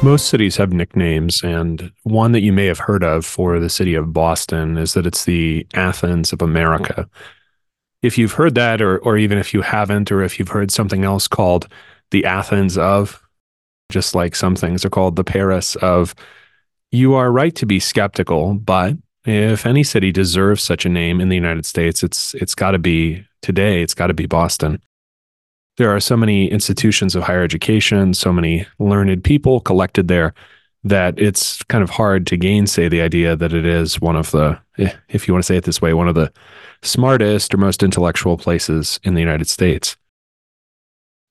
Most cities have nicknames, and one that you may have heard of for the city of Boston is that it's the Athens of America. If you've heard that, or, or even if you haven't, or if you've heard something else called the Athens of, just like some things are called the Paris of, you are right to be skeptical. But if any city deserves such a name in the United States, it's it's got to be today. It's got to be Boston there are so many institutions of higher education, so many learned people collected there that it's kind of hard to gainsay the idea that it is one of the, eh, if you want to say it this way, one of the smartest or most intellectual places in the United States.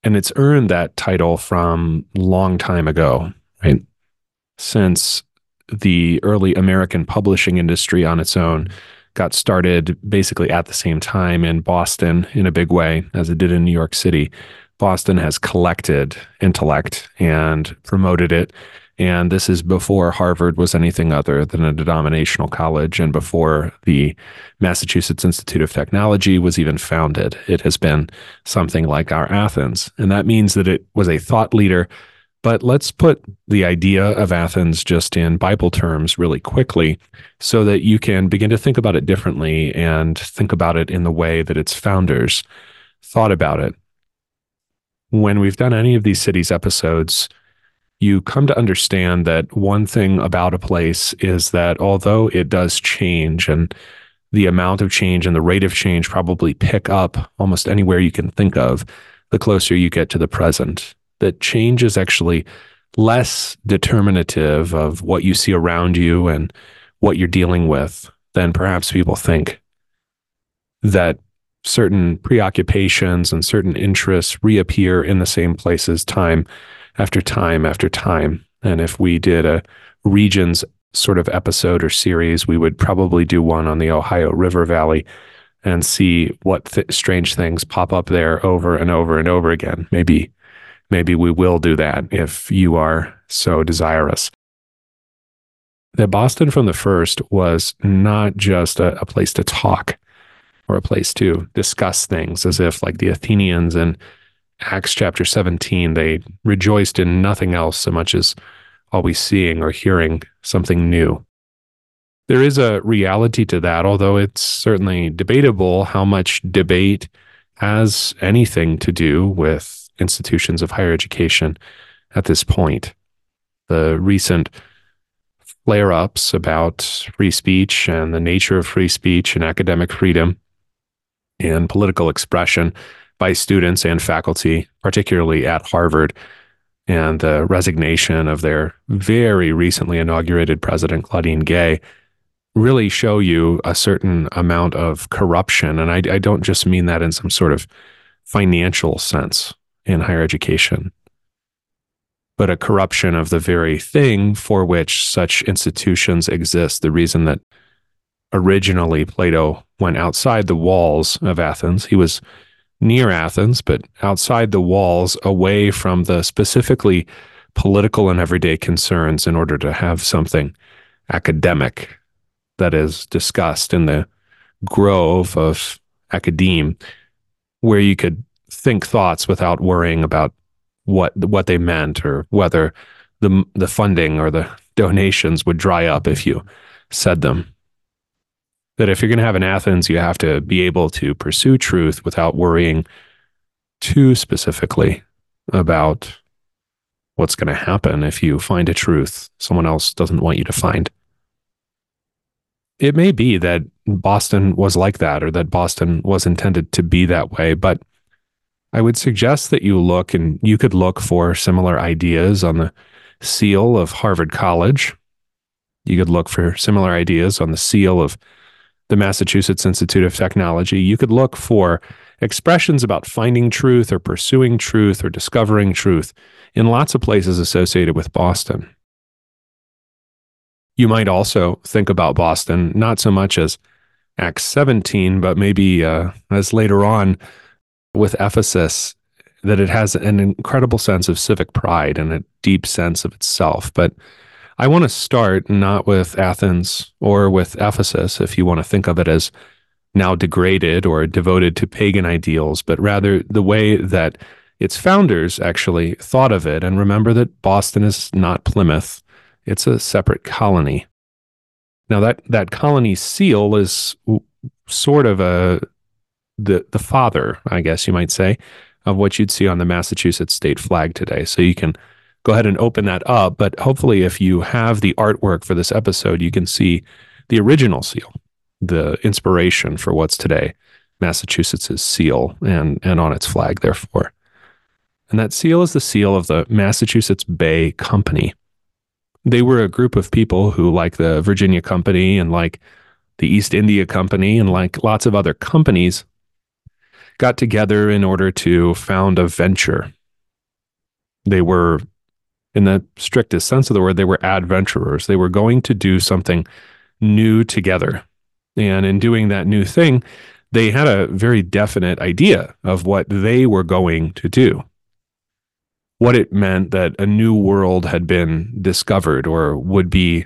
And it's earned that title from long time ago, right? Since the early American publishing industry on its own got started basically at the same time in Boston in a big way as it did in New York City. Boston has collected intellect and promoted it. And this is before Harvard was anything other than a denominational college and before the Massachusetts Institute of Technology was even founded. It has been something like our Athens. And that means that it was a thought leader but let's put the idea of Athens just in Bible terms really quickly so that you can begin to think about it differently and think about it in the way that its founders thought about it. When we've done any of these cities episodes, you come to understand that one thing about a place is that although it does change and the amount of change and the rate of change probably pick up almost anywhere you can think of, the closer you get to the present that change is actually less determinative of what you see around you and what you're dealing with than perhaps people think. That certain preoccupations and certain interests reappear in the same places time after time after time. And if we did a regions sort of episode or series, we would probably do one on the Ohio River Valley and see what th- strange things pop up there over and over and over again. Maybe maybe we will do that if you are so desirous. That Boston from the first was not just a, a place to talk or a place to discuss things as if, like the Athenians in Acts chapter 17, they rejoiced in nothing else so much as always seeing or hearing something new. There is a reality to that, although it's certainly debatable how much debate has anything to do with institutions of higher education at this point. The recent flare ups about free speech and the nature of free speech and academic freedom and political expression by students and faculty, particularly at Harvard, and the resignation of their very recently inaugurated president, Claudine Gay, really show you a certain amount of corruption. And I, I don't just mean that in some sort of financial sense in higher education, but a corruption of the very thing for which such institutions exist. The reason that originally Plato went outside the walls of Athens, he was near Athens, but outside the walls, away from the specifically political and everyday concerns in order to have something academic that is discussed in the grove of academe, where you could think thoughts without worrying about what what they meant or whether the the funding or the donations would dry up if you said them. That if you're going to have an Athens, you have to be able to pursue truth without worrying too specifically about what's going to happen if you find a truth someone else doesn't want you to find. It may be that Boston was like that or that Boston was intended to be that way, but I would suggest that you look and you could look for similar ideas on the seal of Harvard College. You could look for similar ideas on the seal of the Massachusetts Institute of Technology. You could look for expressions about finding truth or pursuing truth or discovering truth in lots of places associated with Boston. You might also think about Boston not so much as Acts 17, but maybe uh, as later on with Ephesus that it has an incredible sense of civic pride and a deep sense of itself. But I want to start not with Athens or with Ephesus, if you want to think of it as now degraded or devoted to pagan ideals, but rather the way that its founders actually thought of it. And remember that Boston is not Plymouth, it's a separate colony. Now that that colony seal is sort of a the the father, I guess you might say, of what you'd see on the Massachusetts state flag today. So you can go ahead and open that up. But hopefully, if you have the artwork for this episode, you can see the original seal, the inspiration for what's today Massachusetts' seal and, and on its flag, therefore. And that seal is the seal of the Massachusetts Bay Company. They were a group of people who, like the Virginia Company and like the East India Company and like lots of other companies, got together in order to found a venture. They were, in the strictest sense of the word, they were adventurers. They were going to do something new together. And in doing that new thing, they had a very definite idea of what they were going to do. What it meant that a new world had been discovered or would be,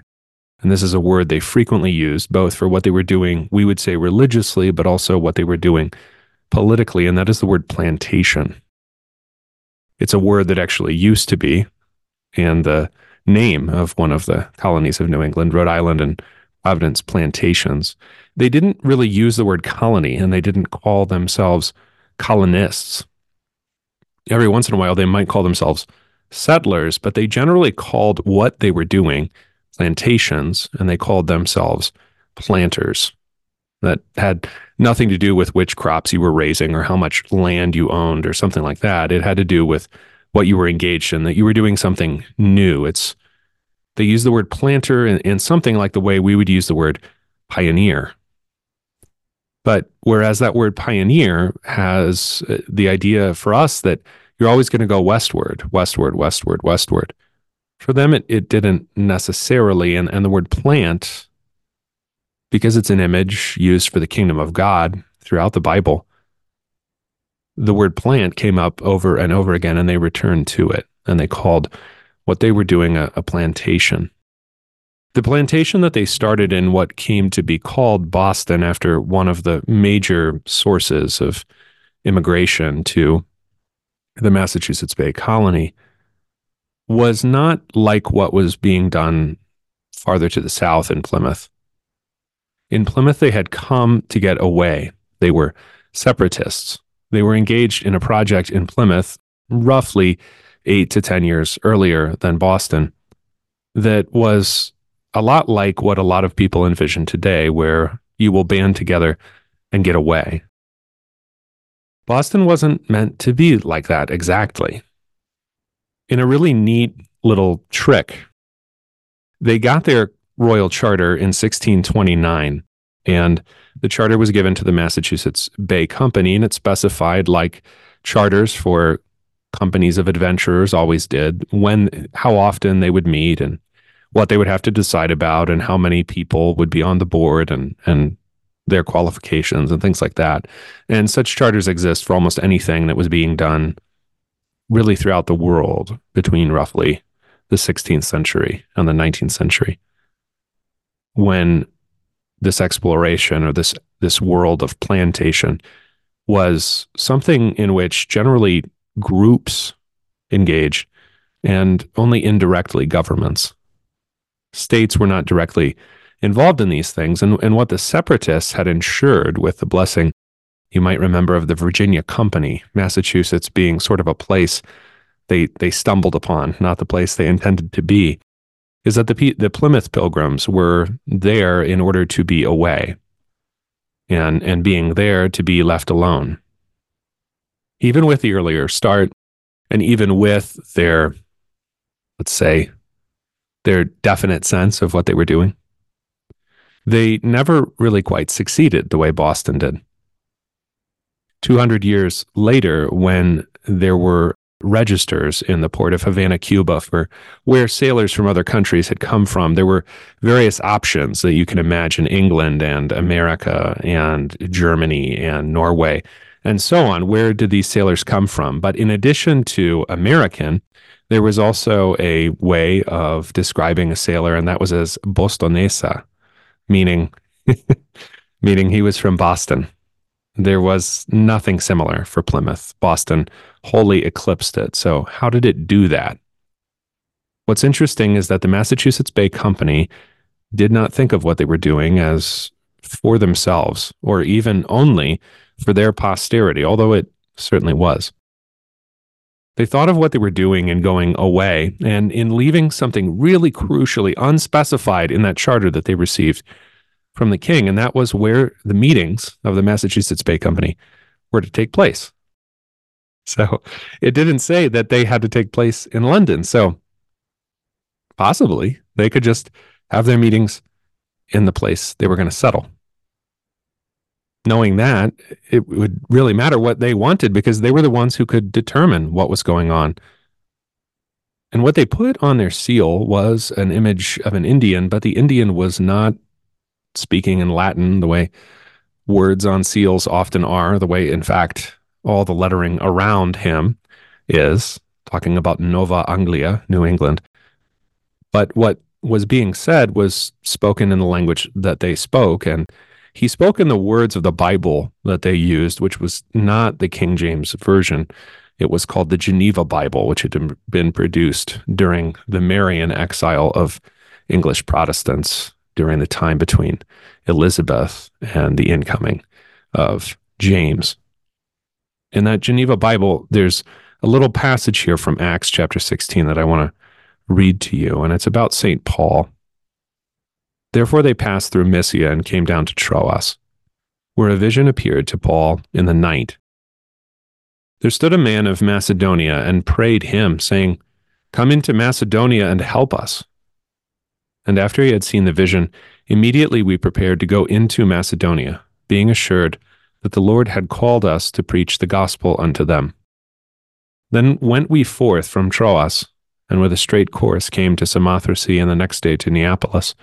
and this is a word they frequently used, both for what they were doing, we would say religiously, but also what they were doing politically, and that is the word plantation. It's a word that actually used to be, and the name of one of the colonies of New England, Rhode Island and Providence plantations. They didn't really use the word colony and they didn't call themselves colonists. Every once in a while, they might call themselves settlers, but they generally called what they were doing plantations and they called themselves planters. That had nothing to do with which crops you were raising or how much land you owned or something like that. It had to do with what you were engaged in, that you were doing something new. It's they use the word planter in something like the way we would use the word pioneer. But whereas that word pioneer has uh, the idea for us that you're always going to go westward, westward, westward, westward. For them, it, it didn't necessarily. And, and the word plant, because it's an image used for the kingdom of God throughout the Bible, the word plant came up over and over again, and they returned to it. And they called what they were doing a, a plantation. The plantation that they started in what came to be called Boston after one of the major sources of immigration to the Massachusetts Bay Colony was not like what was being done farther to the south in Plymouth. In Plymouth, they had come to get away. They were separatists. They were engaged in a project in Plymouth, roughly eight to 10 years earlier than Boston that was a lot like what a lot of people envision today, where you will band together and get away. Boston wasn't meant to be like that exactly. In a really neat little trick, they got their royal charter in 1629, and the charter was given to the Massachusetts Bay Company, and it specified, like charters for companies of adventurers always did when how often they would meet and what they would have to decide about and how many people would be on the board and and their qualifications and things like that. And such charters exist for almost anything that was being done really throughout the world between roughly the 16th century and the 19th century when this exploration or this this world of plantation was something in which generally groups engaged and only indirectly governments. States were not directly involved in these things. And, and what the separatists had ensured with the blessing, you might remember, of the Virginia Company, Massachusetts being sort of a place they, they stumbled upon, not the place they intended to be, is that the, the Plymouth Pilgrims were there in order to be away and, and being there to be left alone even with the earlier start and even with their, let's say, their definite sense of what they were doing, they never really quite succeeded the way Boston did. 200 years later, when there were registers in the port of Havana, Cuba, for where sailors from other countries had come from. There were various options that you can imagine England and America and Germany and Norway and so on. Where did these sailors come from? But in addition to American, there was also a way of describing a sailor, and that was as Bostonesa, meaning meaning he was from Boston. there was nothing similar for Plymouth. Boston wholly eclipsed it. So, how did it do that? What's interesting is that the Massachusetts Bay Company did not think of what they were doing as for themselves or even only for their posterity, although it certainly was. They thought of what they were doing in going away and in leaving something really crucially unspecified in that charter that they received from the king. And that was where the meetings of the Massachusetts Bay Company were to take place. So it didn't say that they had to take place in London. So possibly they could just have their meetings in the place they were going to settle. Knowing that, it would really matter what they wanted because they were the ones who could determine what was going on. And what they put on their seal was an image of an Indian, but the Indian was not speaking in Latin the way words on seals often are, the way, in fact, all the lettering around him is, talking about Nova Anglia, New England. But what was being said was spoken in the language that they spoke. And he spoke in the words of the Bible that they used, which was not the King James Version. It was called the Geneva Bible, which had been produced during the Marian exile of English Protestants during the time between Elizabeth and the incoming of James. In that Geneva Bible, there's a little passage here from Acts chapter 16 that I want to read to you, and it's about St. Paul. Therefore, they passed through Mysia and came down to Troas, where a vision appeared to Paul in the night. There stood a man of Macedonia and prayed him, saying, Come into Macedonia and help us. And after he had seen the vision, immediately we prepared to go into Macedonia, being assured that the Lord had called us to preach the gospel unto them. Then went we forth from Troas, and with a straight course came to Samothrace, and the next day to Neapolis,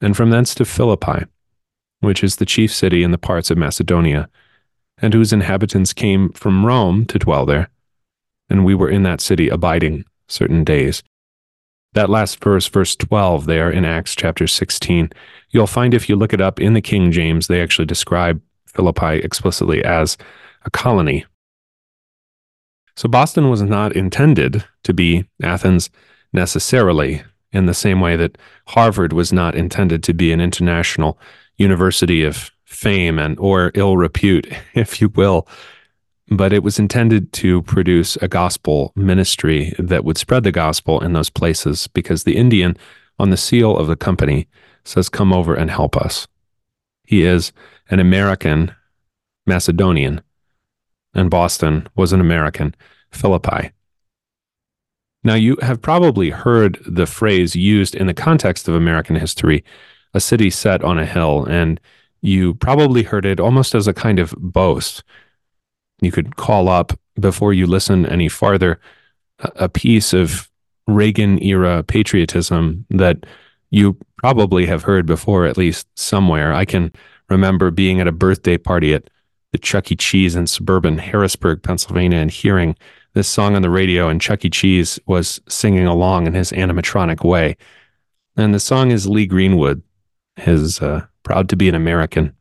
and from thence to Philippi, which is the chief city in the parts of Macedonia, and whose inhabitants came from Rome to dwell there. And we were in that city abiding certain days. That last verse, verse 12, there in Acts chapter 16, you'll find if you look it up in the King James, they actually describe Philippi explicitly as a colony. So Boston was not intended to be Athens necessarily, in the same way that Harvard was not intended to be an international university of fame and or ill repute, if you will but it was intended to produce a gospel ministry that would spread the gospel in those places because the Indian on the seal of the company says, Come over and help us. He is an American Macedonian, and Boston was an American Philippi. Now, you have probably heard the phrase used in the context of American history, a city set on a hill, and you probably heard it almost as a kind of boast you could call up before you listen any farther a piece of Reagan era patriotism that you probably have heard before, at least somewhere. I can remember being at a birthday party at the Chuck E. Cheese in suburban Harrisburg, Pennsylvania, and hearing this song on the radio, and Chuck E. Cheese was singing along in his animatronic way. And the song is Lee Greenwood, his uh, Proud to be an American.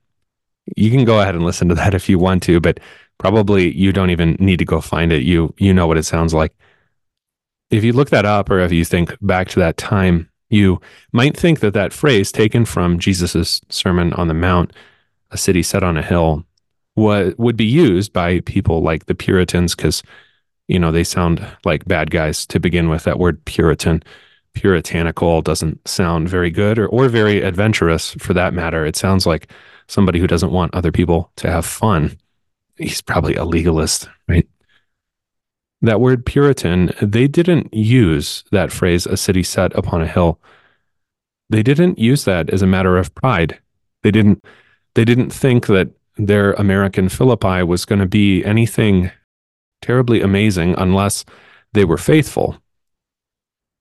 You can go ahead and listen to that if you want to, but probably you don't even need to go find it. You you know what it sounds like. If you look that up, or if you think back to that time, you might think that that phrase taken from Jesus's Sermon on the Mount, "A city set on a hill," would be used by people like the Puritans because you know they sound like bad guys to begin with. That word Puritan. Puritanical doesn't sound very good or, or very adventurous for that matter. It sounds like somebody who doesn't want other people to have fun he's probably a legalist, right? That word Puritan, they didn't use that phrase, a city set upon a hill. They didn't use that as a matter of pride. They didn't, they didn't think that their American Philippi was going to be anything terribly amazing unless they were faithful.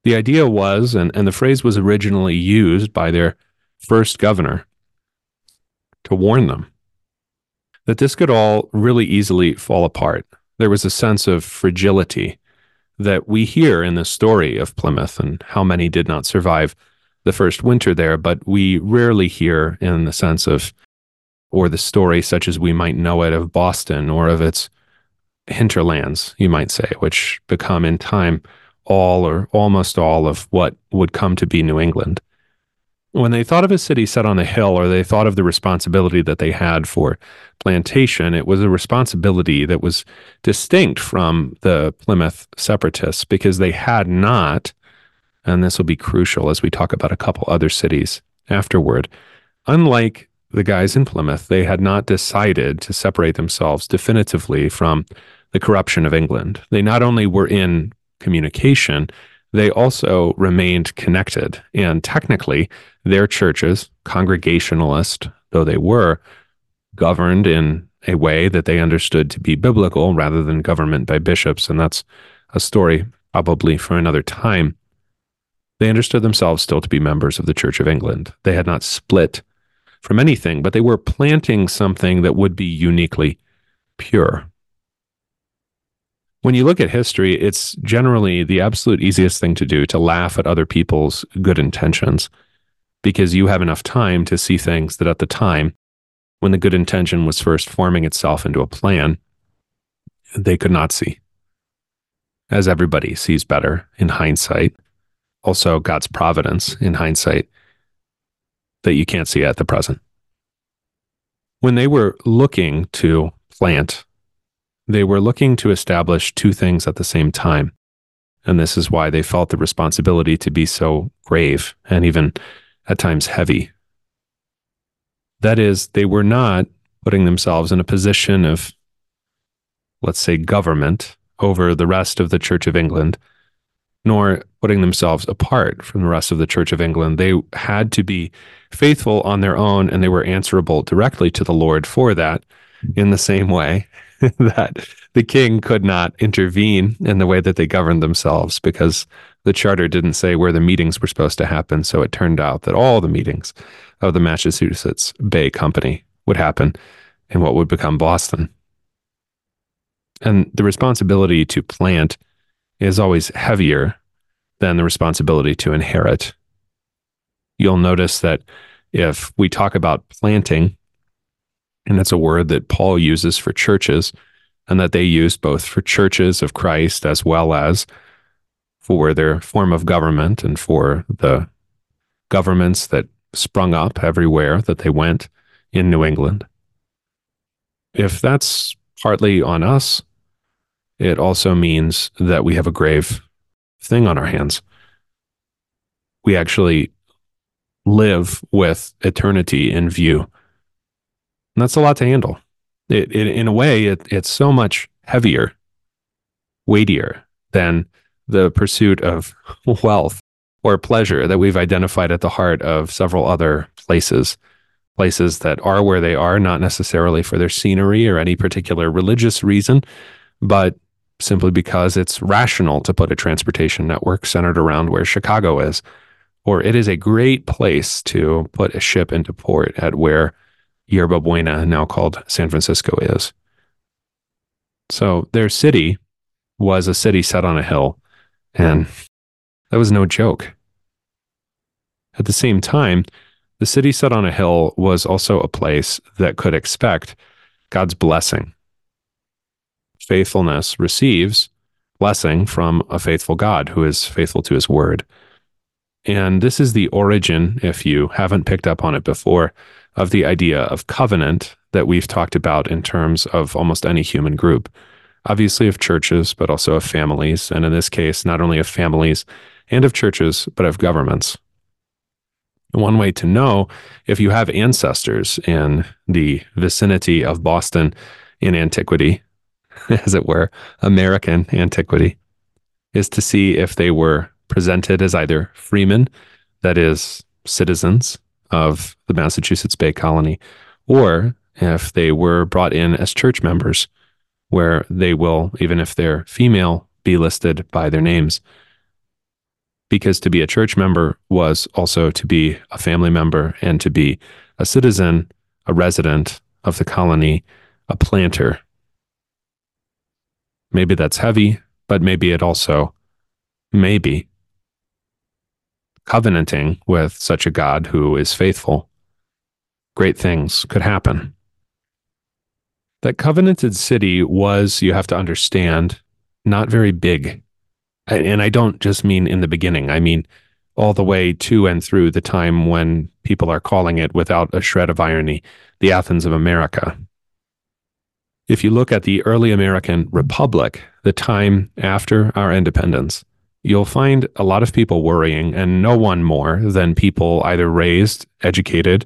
The idea was, and, and the phrase was originally used by their first governor to warn them that this could all really easily fall apart. There was a sense of fragility that we hear in the story of Plymouth and how many did not survive the first winter there, but we rarely hear in the sense of or the story such as we might know it of Boston or of its hinterlands, you might say, which become in time all or almost all of what would come to be New England. When they thought of a city set on a hill, or they thought of the responsibility that they had for plantation, it was a responsibility that was distinct from the Plymouth separatists because they had not, and this will be crucial as we talk about a couple other cities afterward, unlike the guys in Plymouth, they had not decided to separate themselves definitively from the corruption of England. They not only were in communication, they also remained connected. And technically, their churches, Congregationalist though they were, governed in a way that they understood to be biblical rather than government by bishops. And that's a story probably for another time. They understood themselves still to be members of the Church of England. They had not split from anything, but they were planting something that would be uniquely pure. When you look at history, it's generally the absolute easiest thing to do to laugh at other people's good intentions because you have enough time to see things that at the time, when the good intention was first forming itself into a plan, they could not see. As everybody sees better in hindsight, also God's providence in hindsight that you can't see at the present. When they were looking to plant they were looking to establish two things at the same time. And this is why they felt the responsibility to be so grave and even at times heavy. That is, they were not putting themselves in a position of, let's say, government over the rest of the Church of England, nor putting themselves apart from the rest of the Church of England. They had to be faithful on their own and they were answerable directly to the Lord for that in the same way that the king could not intervene in the way that they governed themselves because the charter didn't say where the meetings were supposed to happen. So it turned out that all the meetings of the Massachusetts Bay Company would happen in what would become Boston. And the responsibility to plant is always heavier than the responsibility to inherit. You'll notice that if we talk about planting and it's a word that Paul uses for churches and that they use both for churches of Christ as well as for their form of government and for the governments that sprung up everywhere that they went in New England. If that's partly on us, it also means that we have a grave thing on our hands. We actually live with eternity in view. And that's a lot to handle. It, it, in a way, it, it's so much heavier, weightier than the pursuit of wealth or pleasure that we've identified at the heart of several other places. Places that are where they are, not necessarily for their scenery or any particular religious reason, but simply because it's rational to put a transportation network centered around where Chicago is. Or it is a great place to put a ship into port at where Yerba Buena, now called San Francisco, is. So their city was a city set on a hill, and that was no joke. At the same time, the city set on a hill was also a place that could expect God's blessing. Faithfulness receives blessing from a faithful God who is faithful to his word. And this is the origin, if you haven't picked up on it before, of the idea of covenant that we've talked about in terms of almost any human group. Obviously, of churches, but also of families. And in this case, not only of families and of churches, but of governments. One way to know if you have ancestors in the vicinity of Boston in antiquity, as it were, American antiquity, is to see if they were presented as either freemen, that is, citizens of the Massachusetts Bay Colony, or if they were brought in as church members, where they will, even if they're female, be listed by their names. Because to be a church member was also to be a family member and to be a citizen, a resident of the colony, a planter. Maybe that's heavy, but maybe it also, maybe covenanting with such a God who is faithful, great things could happen That covenanted city was, you have to understand, not very big. And I don't just mean in the beginning, I mean all the way to and through the time when people are calling it, without a shred of irony, the Athens of America. If you look at the early American Republic, the time after our independence, you'll find a lot of people worrying, and no one more than people either raised, educated,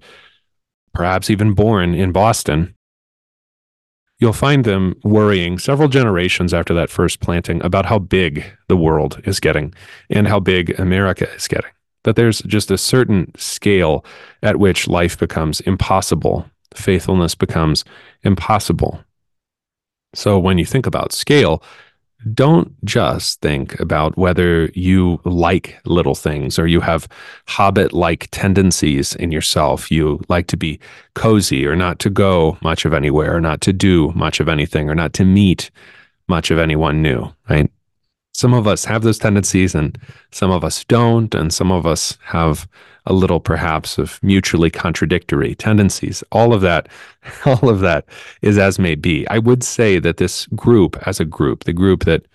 perhaps even born in Boston. You'll find them worrying several generations after that first planting about how big the world is getting and how big America is getting. That there's just a certain scale at which life becomes impossible, faithfulness becomes impossible. So when you think about scale, don't just think about whether you like little things or you have hobbit like tendencies in yourself. You like to be cozy or not to go much of anywhere, or not to do much of anything, or not to meet much of anyone new, right? Some of us have those tendencies and some of us don't. And some of us have a little perhaps of mutually contradictory tendencies. All of that, all of that is as may be. I would say that this group, as a group, the group that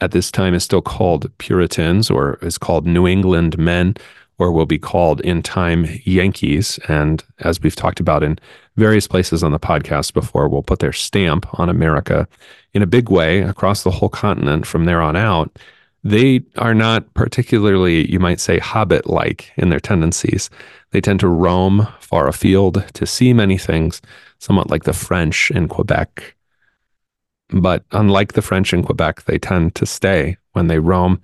at this time is still called Puritans or is called New England men or will be called in time Yankees. And as we've talked about in various places on the podcast before, will put their stamp on America in a big way across the whole continent from there on out they are not particularly, you might say, hobbit like in their tendencies. They tend to roam far afield to see many things, somewhat like the French in Quebec. But unlike the French in Quebec, they tend to stay when they roam,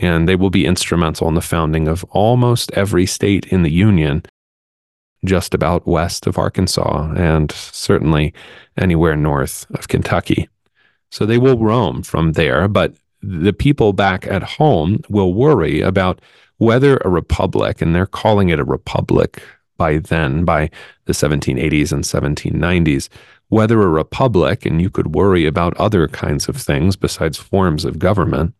and they will be instrumental in the founding of almost every state in the Union, just about west of Arkansas, and certainly anywhere north of Kentucky. So they will roam from there, but the people back at home will worry about whether a republic, and they're calling it a republic by then, by the 1780s and 1790s, whether a republic, and you could worry about other kinds of things besides forms of government,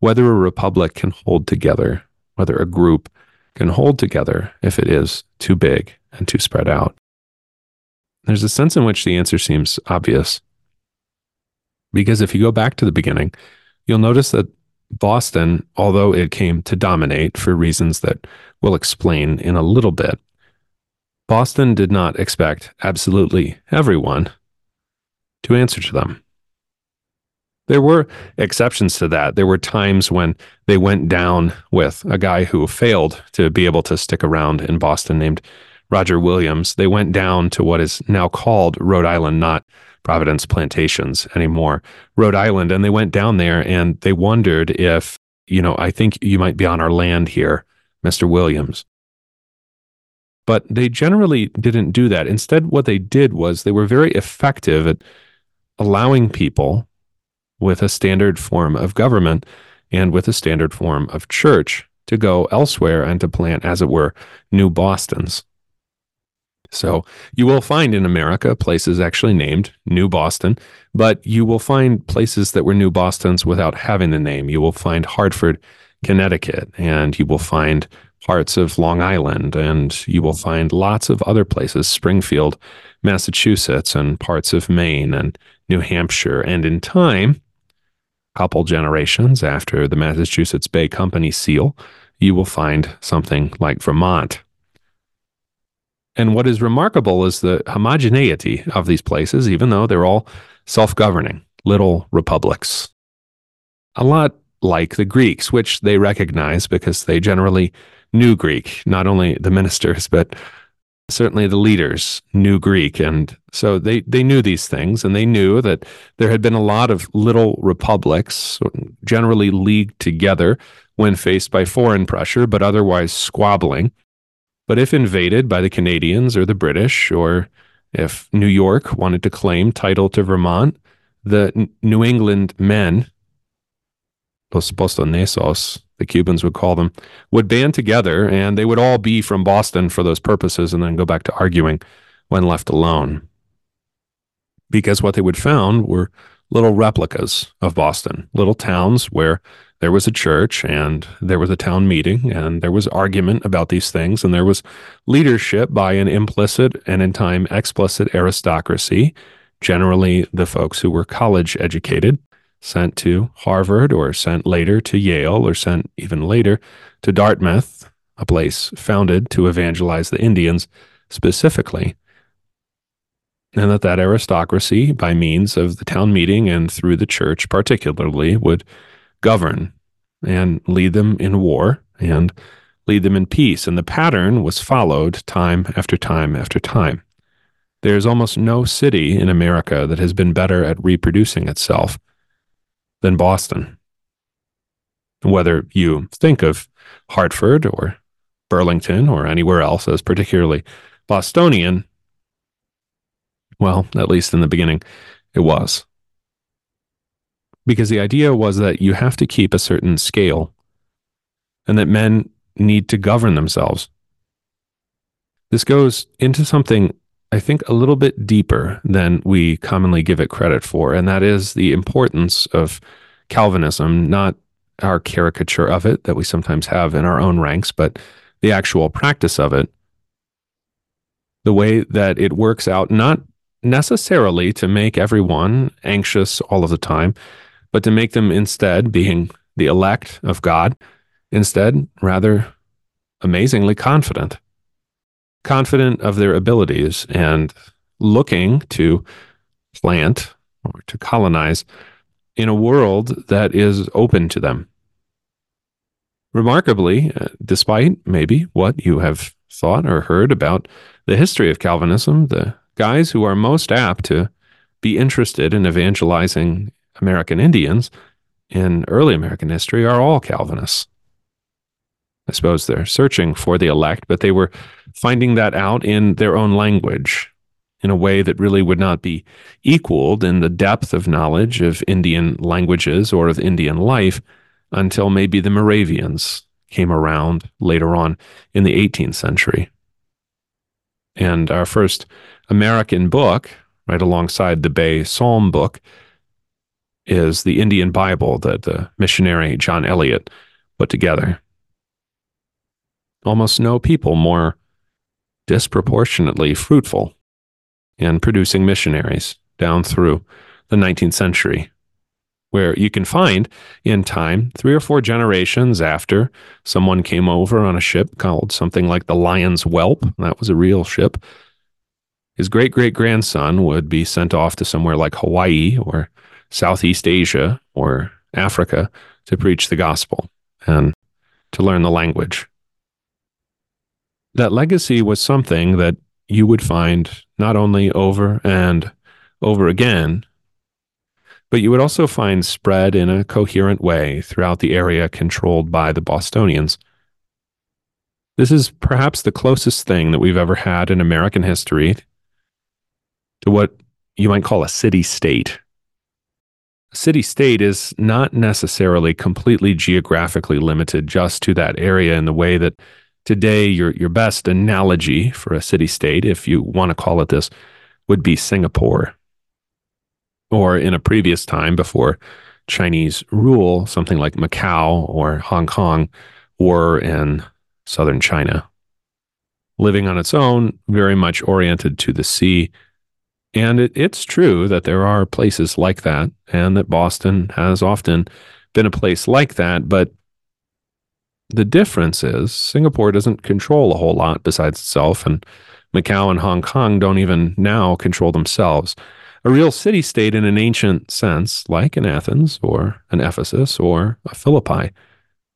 whether a republic can hold together, whether a group can hold together if it is too big and too spread out. There's a sense in which the answer seems obvious. Because if you go back to the beginning, you'll notice that Boston, although it came to dominate for reasons that we'll explain in a little bit, Boston did not expect absolutely everyone to answer to them. There were exceptions to that. There were times when they went down with a guy who failed to be able to stick around in Boston named Roger Williams. They went down to what is now called Rhode Island, not Providence Plantations anymore, Rhode Island. And they went down there and they wondered if, you know, I think you might be on our land here, Mr. Williams. But they generally didn't do that. Instead, what they did was they were very effective at allowing people with a standard form of government and with a standard form of church to go elsewhere and to plant, as it were, new Bostons. So you will find in America places actually named New Boston, but you will find places that were New Bostons without having the name. You will find Hartford, Connecticut, and you will find parts of Long Island, and you will find lots of other places, Springfield, Massachusetts, and parts of Maine and New Hampshire. And in time, couple generations after the Massachusetts Bay Company seal, you will find something like Vermont and what is remarkable is the homogeneity of these places, even though they're all self governing little republics. A lot like the Greeks, which they recognize because they generally knew Greek, not only the ministers, but certainly the leaders knew Greek. And so they, they knew these things and they knew that there had been a lot of little republics, generally leagued together when faced by foreign pressure, but otherwise squabbling. But if invaded by the Canadians or the British, or if New York wanted to claim title to Vermont, the New England men, los bostonesos, the Cubans would call them, would band together and they would all be from Boston for those purposes and then go back to arguing when left alone. Because what they would found were little replicas of Boston, little towns where there was a church and there was a town meeting and there was argument about these things and there was leadership by an implicit and in time explicit aristocracy generally the folks who were college educated, sent to Harvard or sent later to Yale or sent even later to Dartmouth, a place founded to evangelize the Indians specifically. And that that aristocracy, by means of the town meeting and through the church particularly, would govern and lead them in war and lead them in peace. And the pattern was followed time after time after time. There's almost no city in America that has been better at reproducing itself than Boston. Whether you think of Hartford or Burlington or anywhere else as particularly Bostonian, well, at least in the beginning, it was. Because the idea was that you have to keep a certain scale and that men need to govern themselves. This goes into something I think a little bit deeper than we commonly give it credit for, and that is the importance of Calvinism, not our caricature of it that we sometimes have in our own ranks, but the actual practice of it, the way that it works out, not necessarily to make everyone anxious all of the time, but to make them instead, being the elect of God, instead, rather amazingly confident confident of their abilities and looking to plant or to colonize in a world that is open to them. Remarkably, uh, despite maybe what you have thought or heard about the history of Calvinism, the guys who are most apt to be interested in evangelizing American Indians in early American history are all Calvinists. I suppose they're searching for the elect, but they were finding that out in their own language in a way that really would not be equaled in the depth of knowledge of Indian languages or of Indian life until maybe the Moravians came around later on in the 18th century. And our first American book, right alongside the Bay Psalm book, is the Indian Bible that the missionary John Eliot put together. Almost no people more disproportionately fruitful in producing missionaries down through the 19th century, where you can find in time, three or four generations after someone came over on a ship called something like the Lion's Whelp, that was a real ship. His great great grandson would be sent off to somewhere like Hawaii or Southeast Asia or Africa to preach the gospel and to learn the language that legacy was something that you would find not only over and over again, but you would also find spread in a coherent way throughout the area controlled by the Bostonians. This is perhaps the closest thing that we've ever had in American history to what you might call a city state. A city state is not necessarily completely geographically limited just to that area in the way that Today, your, your best analogy for a city state, if you want to call it this, would be Singapore. Or in a previous time before Chinese rule, something like Macau or Hong Kong were in southern China. Living on its own, very much oriented to the sea. And it, it's true that there are places like that, and that Boston has often been a place like that, but the difference is Singapore doesn't control a whole lot besides itself, and Macau and Hong Kong don't even now control themselves. A real city state in an ancient sense, like an Athens or an Ephesus or a Philippi,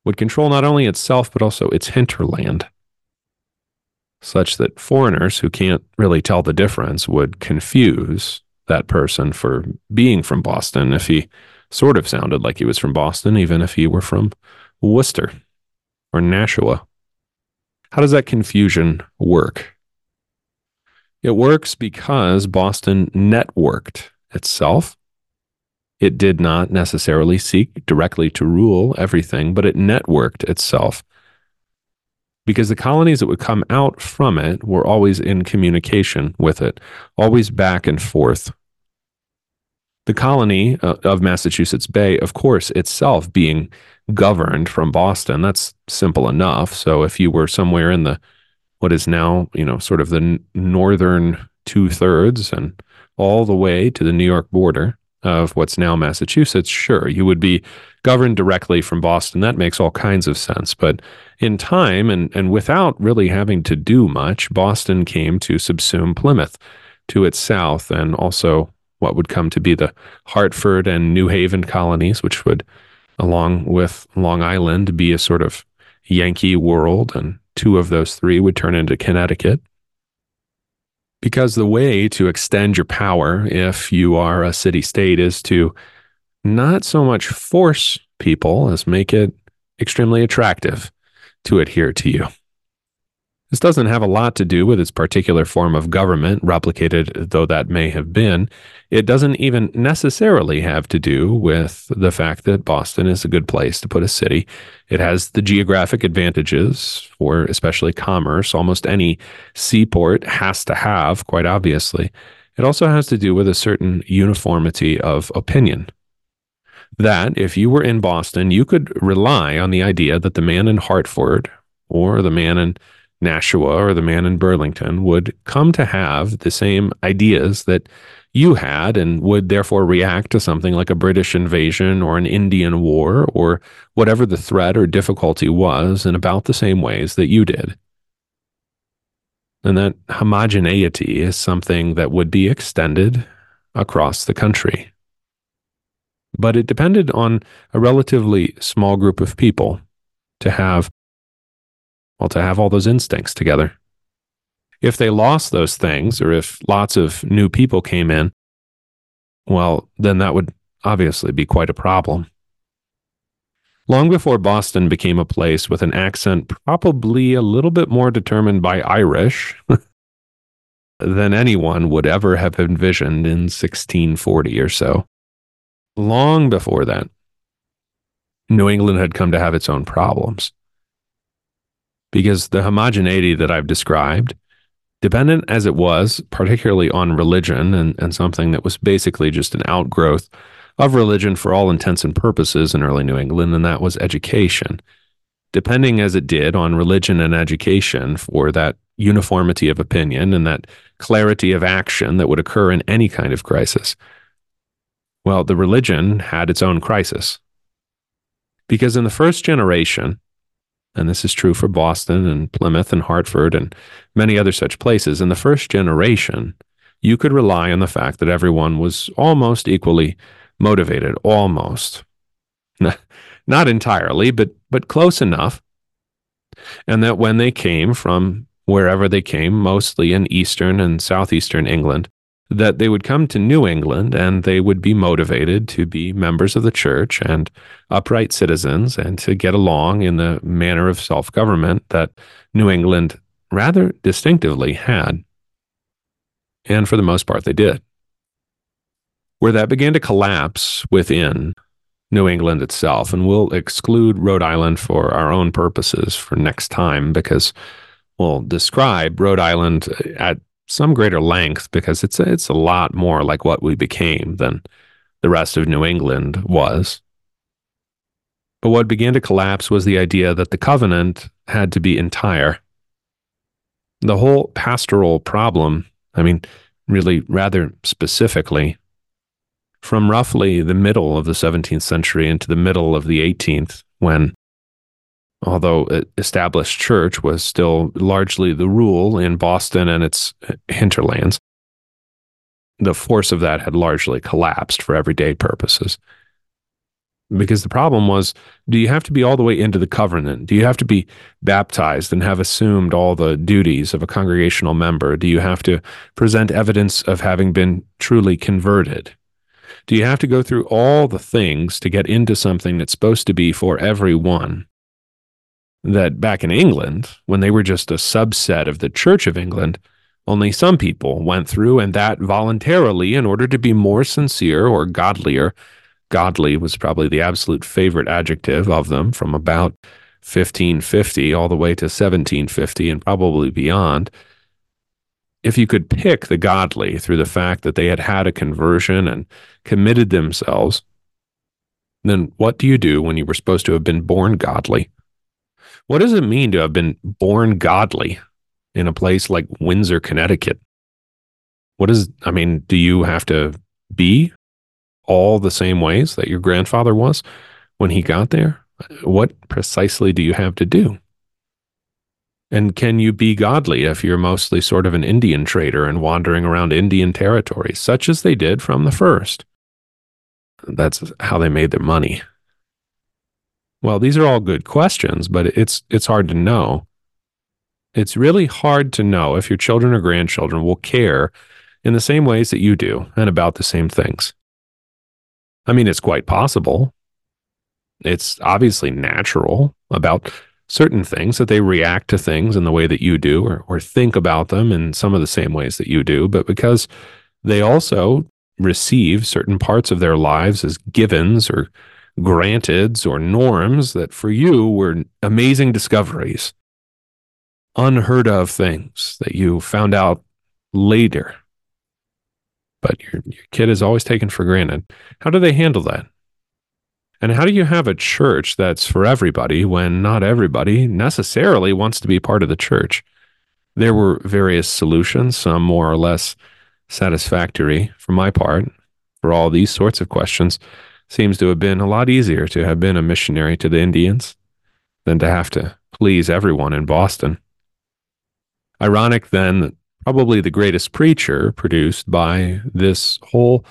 would control not only itself but also its hinterland, such that foreigners who can't really tell the difference would confuse that person for being from Boston if he sort of sounded like he was from Boston, even if he were from Worcester or Nashua. How does that confusion work? It works because Boston networked itself. It did not necessarily seek directly to rule everything, but it networked itself because the colonies that would come out from it were always in communication with it, always back and forth. The colony uh, of Massachusetts Bay, of course, itself being governed from Boston. That's simple enough. So if you were somewhere in the what is now, you know, sort of the northern two thirds and all the way to the New York border of what's now Massachusetts, sure, you would be governed directly from Boston. That makes all kinds of sense. But in time and, and without really having to do much, Boston came to subsume Plymouth to its south and also what would come to be the Hartford and New Haven colonies, which would, along with Long Island, be a sort of Yankee world. And two of those three would turn into Connecticut. Because the way to extend your power if you are a city state is to not so much force people as make it extremely attractive to adhere to you. This doesn't have a lot to do with its particular form of government, replicated though that may have been. It doesn't even necessarily have to do with the fact that Boston is a good place to put a city. It has the geographic advantages for especially commerce. Almost any seaport has to have, quite obviously. It also has to do with a certain uniformity of opinion. That if you were in Boston, you could rely on the idea that the man in Hartford or the man in Nashua or the man in Burlington would come to have the same ideas that you had and would therefore react to something like a British invasion or an Indian war or whatever the threat or difficulty was in about the same ways that you did. And that homogeneity is something that would be extended across the country. But it depended on a relatively small group of people to have well, to have all those instincts together. If they lost those things, or if lots of new people came in, well, then that would obviously be quite a problem. Long before Boston became a place with an accent probably a little bit more determined by Irish than anyone would ever have envisioned in 1640 or so. Long before that, New England had come to have its own problems because the homogeneity that I've described, dependent as it was, particularly on religion and, and something that was basically just an outgrowth of religion for all intents and purposes in early New England, and that was education. Depending as it did on religion and education for that uniformity of opinion and that clarity of action that would occur in any kind of crisis. Well, the religion had its own crisis. Because in the first generation, and this is true for Boston and Plymouth and Hartford and many other such places. In the first generation, you could rely on the fact that everyone was almost equally motivated, almost. Not entirely, but but close enough. And that when they came from wherever they came, mostly in eastern and southeastern England, that they would come to New England and they would be motivated to be members of the church and upright citizens and to get along in the manner of self government that New England rather distinctively had. And for the most part, they did. Where that began to collapse within New England itself, and we'll exclude Rhode Island for our own purposes for next time because we'll describe Rhode Island at some greater length because it's a, it's a lot more like what we became than the rest of New England was. But what began to collapse was the idea that the covenant had to be entire. The whole pastoral problem, I mean, really rather specifically, from roughly the middle of the 17th century into the middle of the 18th, when although established church was still largely the rule in Boston and its hinterlands. The force of that had largely collapsed for everyday purposes. Because the problem was do you have to be all the way into the covenant? Do you have to be baptized and have assumed all the duties of a congregational member? Do you have to present evidence of having been truly converted? Do you have to go through all the things to get into something that's supposed to be for everyone? That back in England, when they were just a subset of the Church of England, only some people went through, and that voluntarily in order to be more sincere or godlier. Godly was probably the absolute favorite adjective of them from about 1550 all the way to 1750 and probably beyond. If you could pick the godly through the fact that they had had a conversion and committed themselves, then what do you do when you were supposed to have been born godly? What does it mean to have been born godly in a place like Windsor, Connecticut? What is, I mean, do you have to be all the same ways that your grandfather was when he got there? What precisely do you have to do? And can you be godly if you're mostly sort of an Indian trader and wandering around Indian territory, such as they did from the first? That's how they made their money. Well, these are all good questions, but it's it's hard to know. It's really hard to know if your children or grandchildren will care in the same ways that you do and about the same things. I mean, it's quite possible. It's obviously natural about certain things that they react to things in the way that you do or, or think about them in some of the same ways that you do, but because they also receive certain parts of their lives as givens or granteds or norms that for you were amazing discoveries, unheard of things that you found out later. But your, your kid is always taken for granted. How do they handle that? And how do you have a church that's for everybody when not everybody necessarily wants to be part of the church? There were various solutions, some more or less satisfactory for my part, for all these sorts of questions. Seems to have been a lot easier to have been a missionary to the Indians than to have to please everyone in Boston. Ironic then that probably the greatest preacher produced by this whole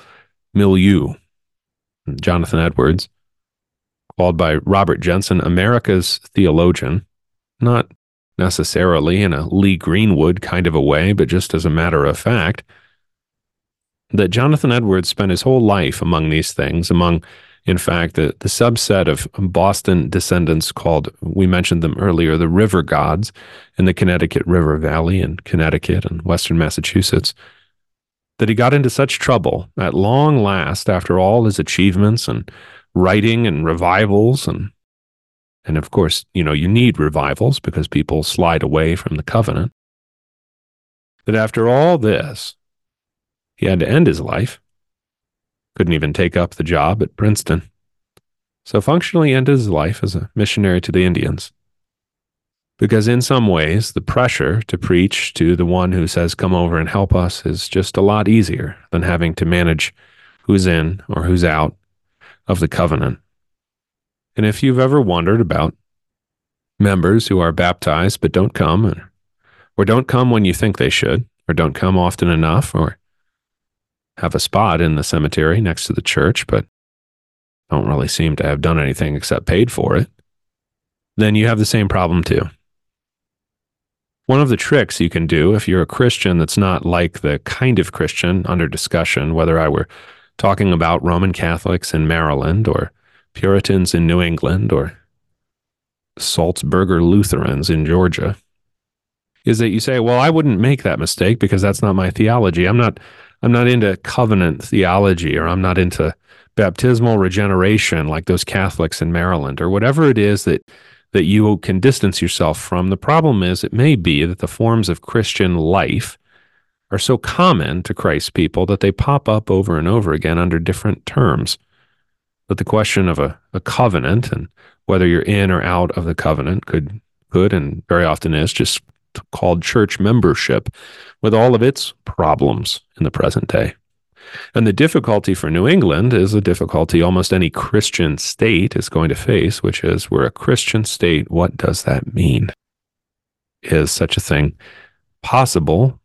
milieu, Jonathan Edwards, called by Robert Jenson America's theologian, not necessarily in a Lee Greenwood kind of a way, but just as a matter of fact, that Jonathan Edwards spent his whole life among these things, among, in fact, the, the subset of Boston descendants called, we mentioned them earlier, the river gods in the Connecticut River Valley in Connecticut and Western Massachusetts, that he got into such trouble at long last after all his achievements and writing and revivals and and of course, you know, you need revivals because people slide away from the covenant. That after all this, he had to end his life. Couldn't even take up the job at Princeton. So functionally ended his life as a missionary to the Indians. Because in some ways, the pressure to preach to the one who says, Come over and help us, is just a lot easier than having to manage who's in or who's out of the covenant. And if you've ever wondered about members who are baptized but don't come, or, don't come when you think they should, or don't come often enough, or have a spot in the cemetery next to the church, but don't really seem to have done anything except paid for it, then you have the same problem too. One of the tricks you can do if you're a Christian that's not like the kind of Christian under discussion, whether I were talking about Roman Catholics in Maryland or Puritans in New England or Salzburger Lutherans in Georgia is that you say, well, I wouldn't make that mistake because that's not my theology. I'm not I'm not into covenant theology or I'm not into baptismal regeneration like those Catholics in Maryland or whatever it is that that you can distance yourself from. The problem is it may be that the forms of Christian life are so common to Christ's people that they pop up over and over again under different terms. But the question of a, a covenant and whether you're in or out of the covenant could could and very often is just called church membership with all of its problems in the present day. And the difficulty for New England is a difficulty almost any Christian state is going to face, which is we're a Christian state. What does that mean? Is such a thing possible?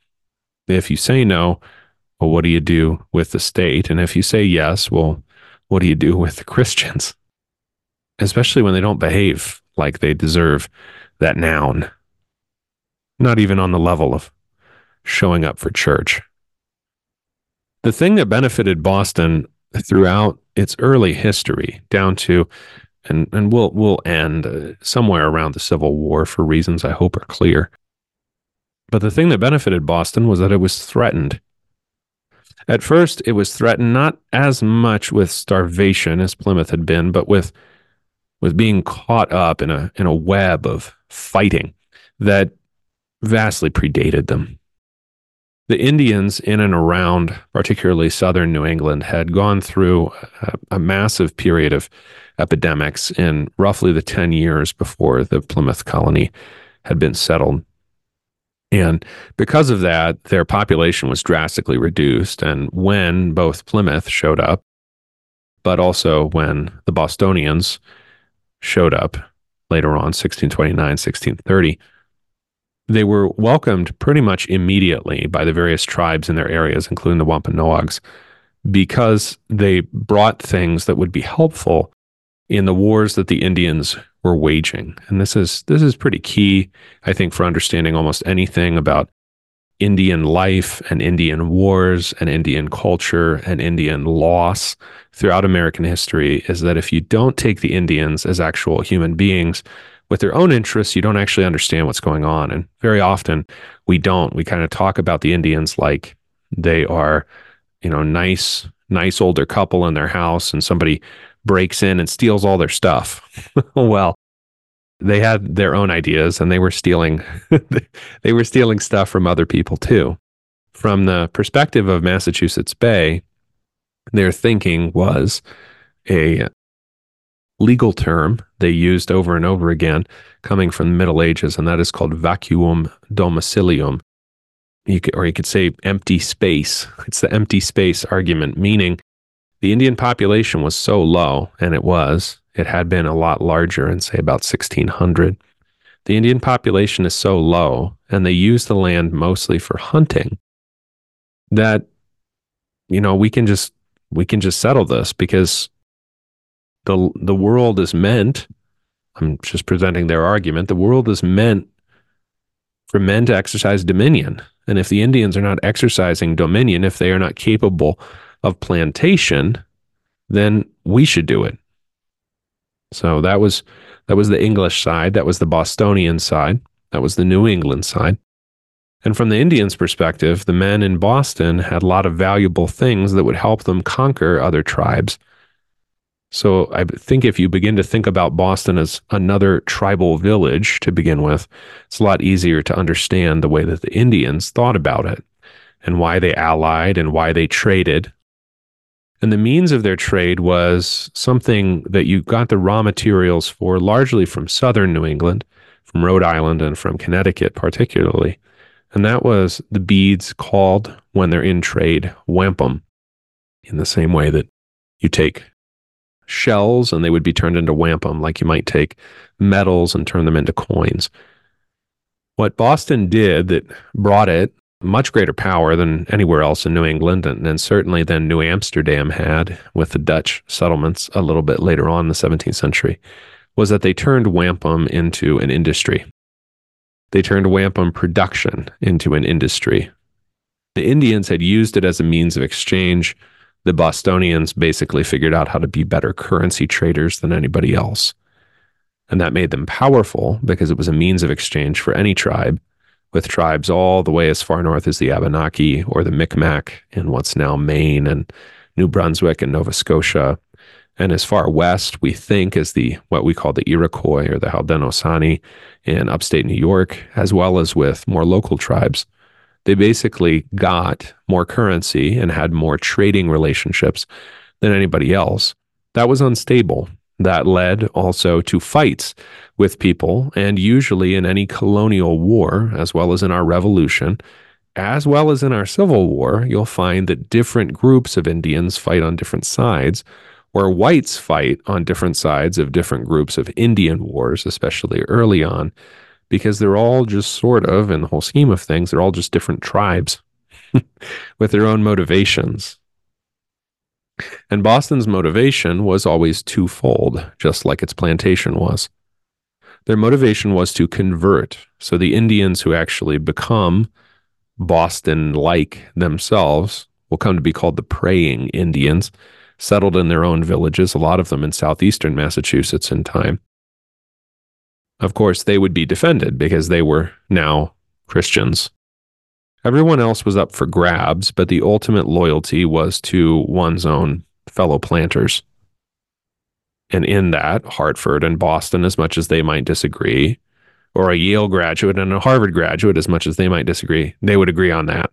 If you say no, well, what do you do with the state? And if you say yes, well, what do you do with the Christians? Especially when they don't behave like they deserve that noun. Not even on the level of showing up for church. The thing that benefited Boston throughout its early history, down to and and we'll we'll end uh, somewhere around the Civil War for reasons I hope are clear. But the thing that benefited Boston was that it was threatened. At first, it was threatened not as much with starvation as Plymouth had been, but with with being caught up in a in a web of fighting that vastly predated them. The Indians in and around, particularly southern New England, had gone through a, a massive period of epidemics in roughly the 10 years before the Plymouth colony had been settled And because of that, their population was drastically reduced. And when both Plymouth showed up, but also when the Bostonians showed up later on, 1629, 1630, they were welcomed pretty much immediately by the various tribes in their areas, including the Wampanoags, because they brought things that would be helpful in the wars that the Indians were waging. And this is this is pretty key, I think, for understanding almost anything about Indian life and Indian wars and Indian culture and Indian loss throughout American history is that if you don't take the Indians as actual human beings with their own interests, you don't actually understand what's going on. And very often we don't. We kind of talk about the Indians like they are, you know, nice, nice older couple in their house and somebody breaks in and steals all their stuff. well, they had their own ideas and they were stealing they were stealing stuff from other people too. From the perspective of Massachusetts Bay, their thinking was a legal term they used over and over again coming from the Middle Ages, and that is called vacuum domicilium. You could, or you could say empty space. It's the empty space argument, meaning the Indian population was so low, and it was, it had been a lot larger in, say, about 1600. The Indian population is so low, and they use the land mostly for hunting, that, you know, we can just we can just settle this because the the world is meant i'm just presenting their argument the world is meant for men to exercise dominion. And if the indians are not exercising dominion if they are not capable of plantation then we should do it. So that was that was the english side. That was the bostonian side. That was the new england side. And from the Indians' perspective, the men in Boston had a lot of valuable things that would help them conquer other tribes. So I think if you begin to think about Boston as another tribal village to begin with, it's a lot easier to understand the way that the Indians thought about it and why they allied and why they traded. And the means of their trade was something that you got the raw materials for largely from southern New England, from Rhode Island, and from Connecticut, particularly. And that was the beads called, when they're in trade, wampum, in the same way that you take shells and they would be turned into wampum, like you might take metals and turn them into coins. What Boston did that brought it much greater power than anywhere else in New England, and, and certainly than New Amsterdam had with the Dutch settlements a little bit later on in the 17th century, was that they turned wampum into an industry. They turned wampum production into an industry. The Indians had used it as a means of exchange the Bostonians basically figured out how to be better currency traders than anybody else. And that made them powerful because it was a means of exchange for any tribe, with tribes all the way as far north as the Abenaki or the Micmac in what's now Maine and New Brunswick and Nova Scotia. And as far west, we think, as the what we call the Iroquois or the Haudenosaunee in upstate New York, as well as with more local tribes they basically got more currency and had more trading relationships than anybody else. That was unstable. That led also to fights with people. And usually in any colonial war, as well as in our revolution, as well as in our Civil War, you'll find that different groups of Indians fight on different sides, or whites fight on different sides of different groups of Indian wars, especially early on because they're all just sort of, in the whole scheme of things, they're all just different tribes with their own motivations. And Boston's motivation was always twofold, just like its plantation was. Their motivation was to convert. So the Indians who actually become Boston like themselves will come to be called the praying Indians, settled in their own villages, a lot of them in southeastern Massachusetts in time. Of course, they would be defended because they were now Christians. Everyone else was up for grabs, but the ultimate loyalty was to one's own fellow planters. And in that, Hartford and Boston, as much as they might disagree, or a Yale graduate and a Harvard graduate, as much as they might disagree, they would agree on that.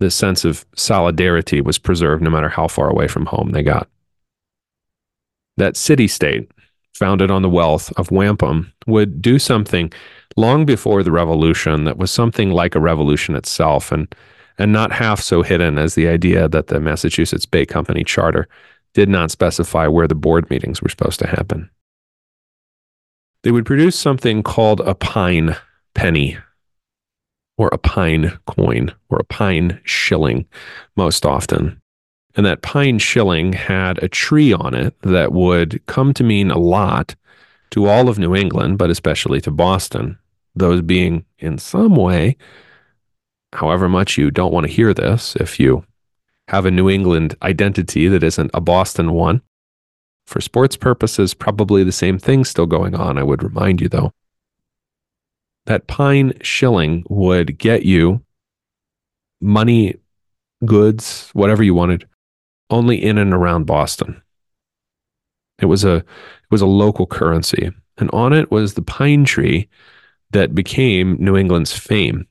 This sense of solidarity was preserved no matter how far away from home they got. That city state founded on the wealth of wampum, would do something long before the revolution that was something like a revolution itself and and not half so hidden as the idea that the Massachusetts Bay Company charter did not specify where the board meetings were supposed to happen. They would produce something called a pine penny or a pine coin or a pine shilling most often. And that pine shilling had a tree on it that would come to mean a lot to all of New England, but especially to Boston. Those being in some way, however much you don't want to hear this, if you have a New England identity that isn't a Boston one. For sports purposes, probably the same thing still going on, I would remind you though. That pine shilling would get you money, goods, whatever you wanted, only in and around Boston. It was a it was a local currency, and on it was the pine tree that became New England's fame.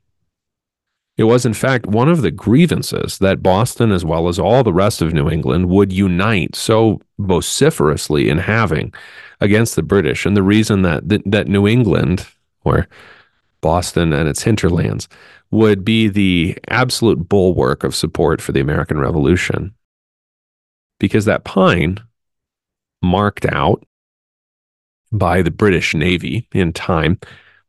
It was, in fact, one of the grievances that Boston, as well as all the rest of New England, would unite so vociferously in having against the British. And the reason that, that, that New England, or Boston and its hinterlands, would be the absolute bulwark of support for the American Revolution. Because that pine, marked out by the British Navy in time,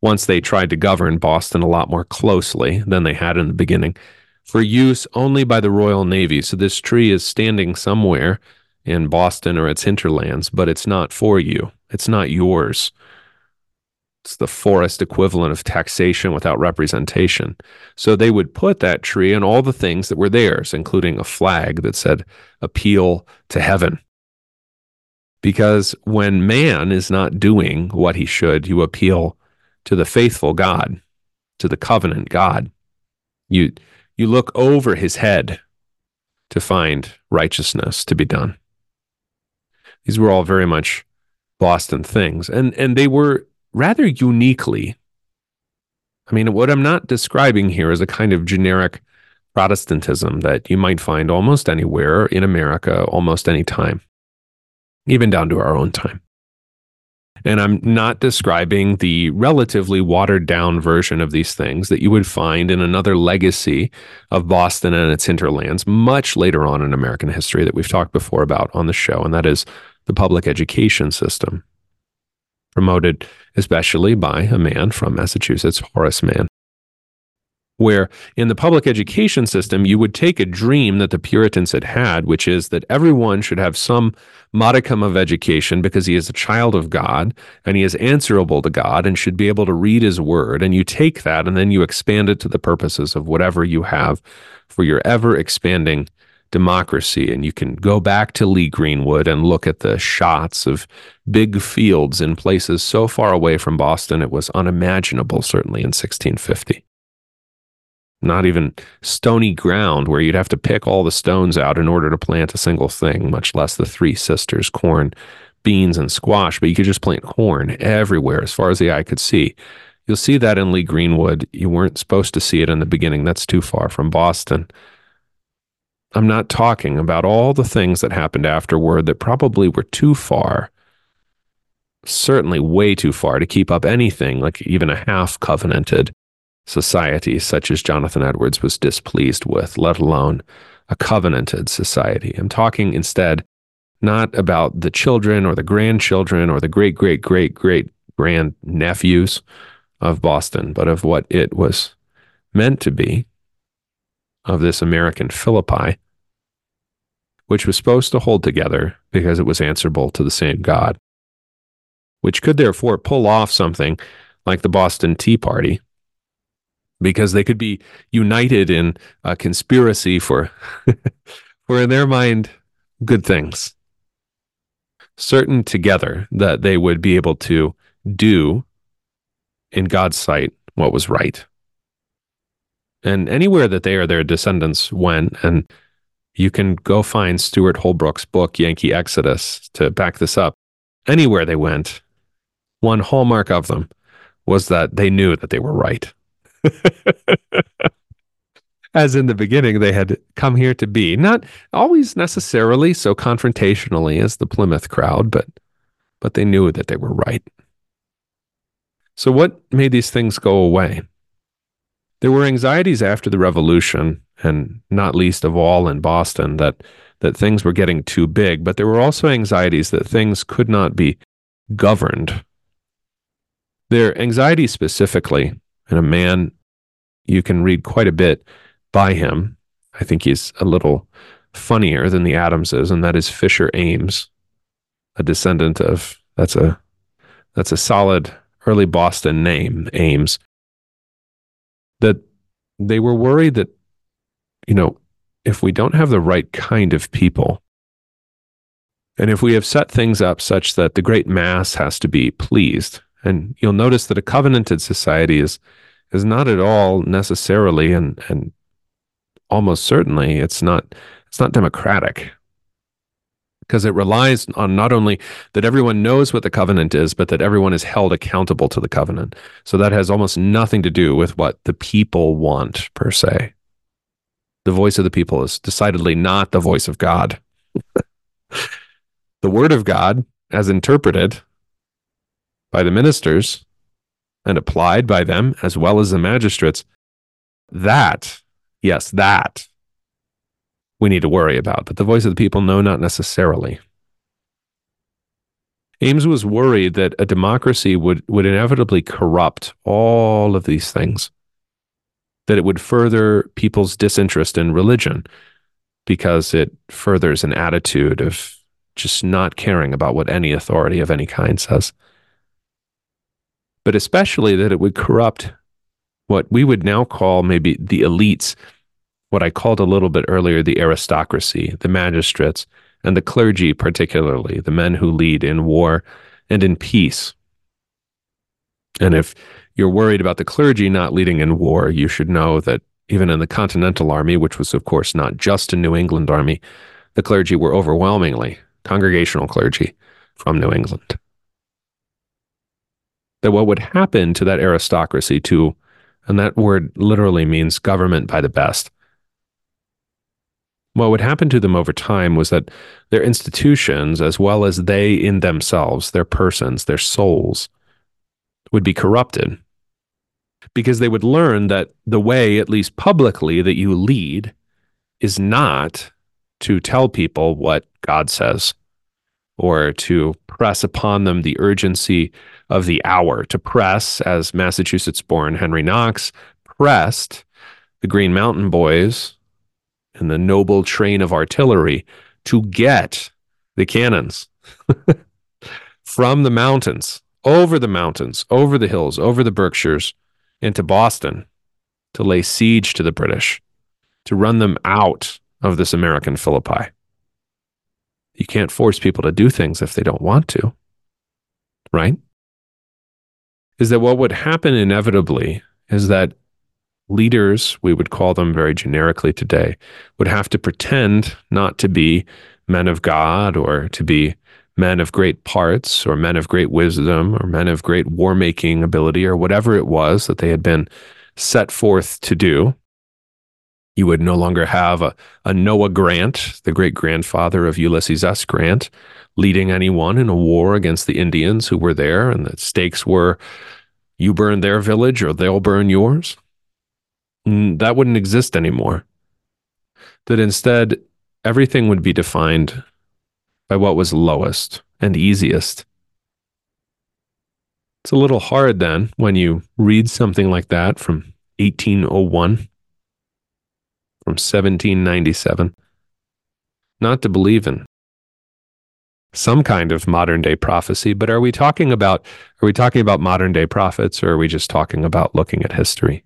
once they tried to govern Boston a lot more closely than they had in the beginning, for use only by the Royal Navy. So this tree is standing somewhere in Boston or its hinterlands, but it's not for you. It's not yours. It's the forest equivalent of taxation without representation. So they would put that tree and all the things that were theirs, including a flag that said, Appeal to Heaven. Because when man is not doing what he should, you appeal to the faithful God, to the covenant God. You, you look over his head to find righteousness to be done. These were all very much Boston things, and, and they were rather uniquely. I mean, what I'm not describing here is a kind of generic Protestantism that you might find almost anywhere in America, almost any time, even down to our own time. And I'm not describing the relatively watered down version of these things that you would find in another legacy of Boston and its hinterlands much later on in American history that we've talked before about on the show, and that is the public education system, promoted especially by a man from Massachusetts, Horace Mann where in the public education system, you would take a dream that the Puritans had had, which is that everyone should have some modicum of education because he is a child of God and he is answerable to God and should be able to read his word. And you take that and then you expand it to the purposes of whatever you have for your ever expanding democracy. And you can go back to Lee Greenwood and look at the shots of big fields in places so far away from Boston, it was unimaginable, certainly in 1650 not even stony ground where you'd have to pick all the stones out in order to plant a single thing, much less the three sisters corn, beans, and squash. But you could just plant corn everywhere as far as the eye could see. You'll see that in Lee Greenwood. You weren't supposed to see it in the beginning. That's too far from Boston. I'm not talking about all the things that happened afterward that probably were too far, certainly way too far to keep up anything like even a half covenanted society such as Jonathan Edwards was displeased with, let alone a covenanted society. I'm talking instead not about the children or the grandchildren or the great, great, great, great grand nephews of Boston, but of what it was meant to be of this American Philippi, which was supposed to hold together because it was answerable to the same God, which could therefore pull off something like the Boston Tea Party because they could be united in a conspiracy for, for in their mind, good things. Certain together that they would be able to do in God's sight what was right. And anywhere that they or their descendants went, and you can go find Stewart Holbrook's book, Yankee Exodus, to back this up. Anywhere they went, one hallmark of them was that they knew that they were right. As in the beginning, they had come here to be, not always necessarily so confrontationally as the Plymouth crowd, but but they knew that they were right. So, what made these things go away? There were anxieties after the revolution, and not least of all in Boston, that, that things were getting too big, but there were also anxieties that things could not be governed. Their anxiety specifically, and a man you can read quite a bit by him. I think he's a little funnier than the Adamses, and that is Fisher Ames, a descendant of that's a that's a solid early Boston name, Ames. That they were worried that, you know, if we don't have the right kind of people, and if we have set things up such that the great mass has to be pleased, and you'll notice that a covenanted society is is not at all necessarily and and almost certainly it's not it's not democratic because it relies on not only that everyone knows what the covenant is but that everyone is held accountable to the covenant. So that has almost nothing to do with what the people want per se. The voice of the people is decidedly not the voice of god. The word of god as interpreted by the ministers and applied by them as well as the magistrates, that, yes, that we need to worry about. But the voice of the people, no, not necessarily. Ames was worried that a democracy would, would inevitably corrupt all of these things, that it would further people's disinterest in religion because it furthers an attitude of just not caring about what any authority of any kind says but especially that it would corrupt what we would now call maybe the elites, what I called a little bit earlier the aristocracy, the magistrates, and the clergy, particularly the men who lead in war and in peace. And if you're worried about the clergy not leading in war, you should know that even in the Continental Army, which was, of course, not just a New England army, the clergy were overwhelmingly congregational clergy from New England that what would happen to that aristocracy to and that word literally means government by the best what would happen to them over time was that their institutions as well as they in themselves their persons their souls would be corrupted. Because they would learn that the way at least publicly that you lead is not to tell people what god says or to press upon them the urgency of the hour, to press, as Massachusetts born Henry Knox pressed the Green Mountain Boys and the noble train of artillery to get the cannons from the mountains, over the mountains, over the hills, over the Berkshires, into Boston to lay siege to the British, to run them out of this American Philippi. You can't force people to do things if they don't want to, right? Is that what would happen inevitably is that leaders, we would call them very generically today, would have to pretend not to be men of God or to be men of great parts or men of great wisdom or men of great war making ability or whatever it was that they had been set forth to do. You would no longer have a, a Noah Grant, the great grandfather of Ulysses S. Grant, leading anyone in a war against the Indians who were there, and the stakes were you burn their village or they'll burn yours. That wouldn't exist anymore. That instead, everything would be defined by what was lowest and easiest. It's a little hard then when you read something like that from 1801 from 1797. Not to believe in some kind of modern day prophecy, but are we talking about are we talking about modern day prophets or are we just talking about looking at history?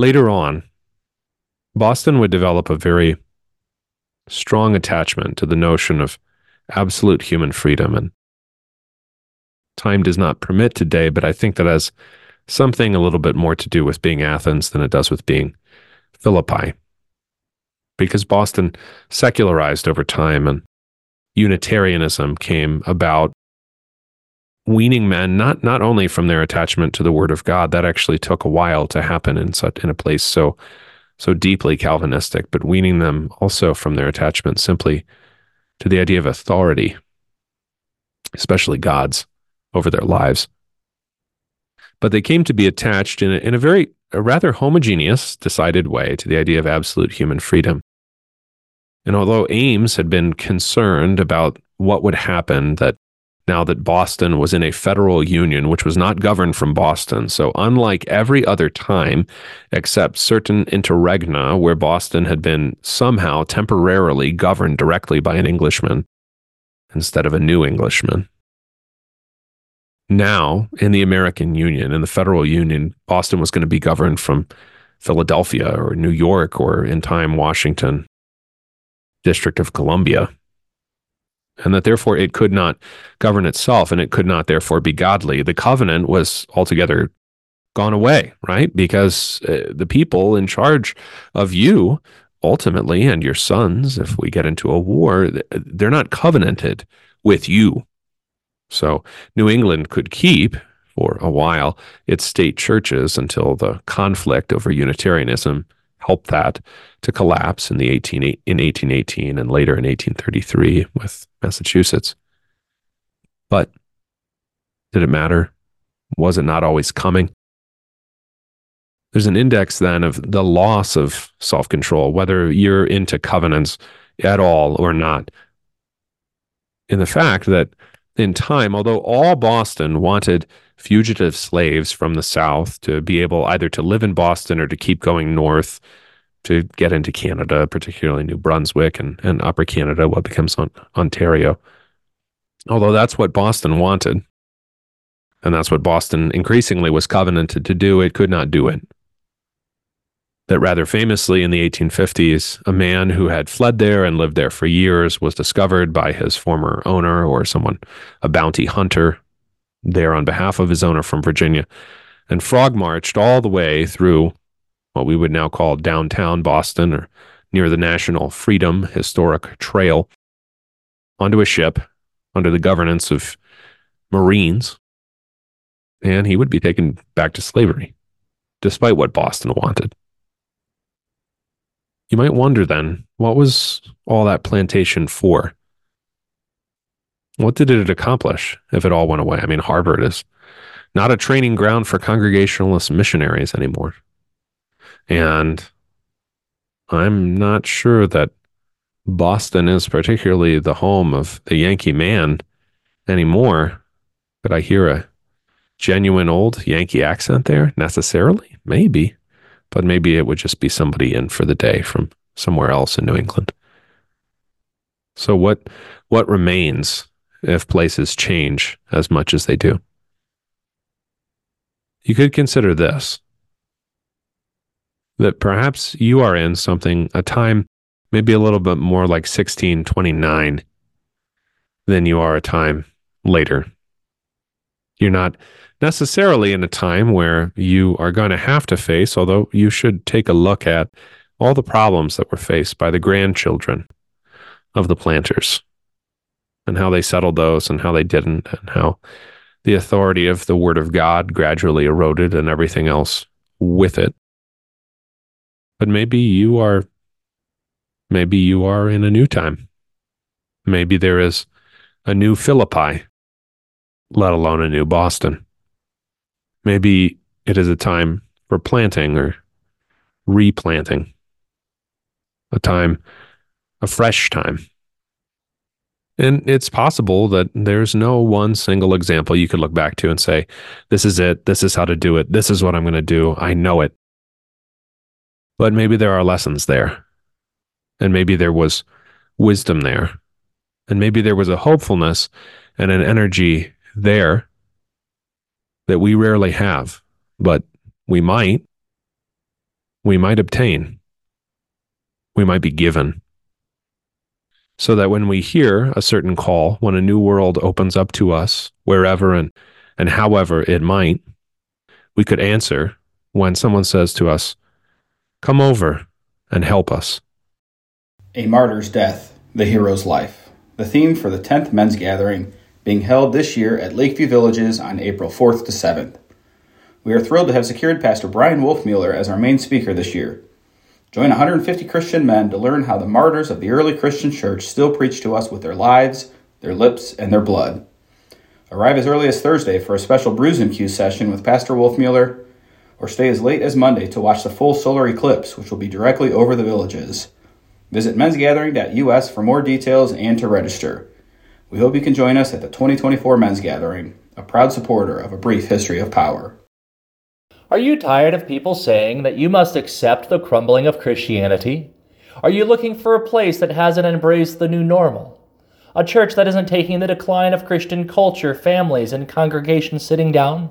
Later on, Boston would develop a very strong attachment to the notion of absolute human freedom and time does not permit today, but I think that has something a little bit more to do with being Athens than it does with being Philippi. Because Boston secularized over time and Unitarianism came about weaning men not not only from their attachment to the word of God that actually took a while to happen in such in a place so so deeply Calvinistic, but weaning them also from their attachment simply to the idea of authority especially God's, over their lives. But they came to be attached in a, in a very a rather homogeneous, decided way to the idea of absolute human freedom. And although Ames had been concerned about what would happen that now that Boston was in a federal union, which was not governed from Boston. So, unlike every other time, except certain interregna where Boston had been somehow temporarily governed directly by an Englishman instead of a new Englishman. Now, in the American Union, in the federal union, Boston was going to be governed from Philadelphia or New York or in time Washington, District of Columbia and that therefore it could not govern itself and it could not therefore be godly. The covenant was altogether gone away, right? Because uh, the people in charge of you ultimately and your sons, if we get into a war, they're not covenanted with you. So New England could keep for a while its state churches until the conflict over Unitarianism helped that to collapse in the 18 in 1818 and later in 1833 with Massachusetts. But did it matter? Was it not always coming? There's an index then of the loss of self control, whether you're into covenants at all or not. In the fact that in time, although all Boston wanted fugitive slaves from the South to be able either to live in Boston or to keep going north to get into Canada, particularly New Brunswick and, and Upper Canada, what becomes on, Ontario. Although that's what Boston wanted, and that's what Boston increasingly was covenanted to do, it could not do it. That rather famously in the 1850s, a man who had fled there and lived there for years was discovered by his former owner or someone, a bounty hunter, there on behalf of his owner from Virginia, and frog marched all the way through what we would now call downtown Boston or near the National Freedom Historic Trail onto a ship under the governance of Marines, and he would be taken back to slavery, despite what Boston wanted. You might wonder then, what was all that plantation for? What did it accomplish if it all went away? I mean, Harvard is not a training ground for Congregationalist missionaries anymore. And I'm not sure that Boston is particularly the home of the Yankee man anymore. Could I hear a genuine old Yankee accent there necessarily? Maybe. But maybe it would just be somebody in for the day from somewhere else in New England. So what what remains if places change as much as they do? You could consider this that perhaps you are in something, a time maybe a little bit more like 1629 than you are a time later. You're not necessarily in a time where you are going to have to face, although you should take a look at all the problems that were faced by the grandchildren of the planters and how they settled those and how they didn't, and how the authority of the word of God gradually eroded and everything else with it. But maybe you are maybe you are in a new time. Maybe there is a new Philippi, let alone a new Boston. Maybe it is a time for planting or replanting, a time, a fresh time. And it's possible that there's no one single example you could look back to and say, this is it. This is how to do it. This is what I'm going to do. I know it. But maybe there are lessons there. And maybe there was wisdom there. And maybe there was a hopefulness and an energy there that we rarely have, but we might. We might obtain. We might be given. So that when we hear a certain call, when a new world opens up to us, wherever and, and however it might, we could answer when someone says to us, Come over and help us. A Martyr's Death, The Hero's Life. The theme for the 10th Men's Gathering being held this year at Lakeview Villages on April 4th to 7th. We are thrilled to have secured Pastor Bryan Wolfmueller as our main speaker this year. Join 150 Christian men to learn how the martyrs of the early Christian church still preach to us with their lives, their lips, and their blood. Arrive as early as Thursday for a special Brews and Q session with Pastor Wolfmueller, or stay as late as Monday to watch the full solar eclipse, which will be directly over the villages. Visit mensgathering.us for more details and to register. We hope you can join us at the 2024 Men's Gathering, a proud supporter of A Brief History of Power. Are you tired of people saying that you must accept the crumbling of Christianity? Are you looking for a place that hasn't embraced the new normal? A church that isn't taking the decline of Christian culture, families, and congregations sitting down?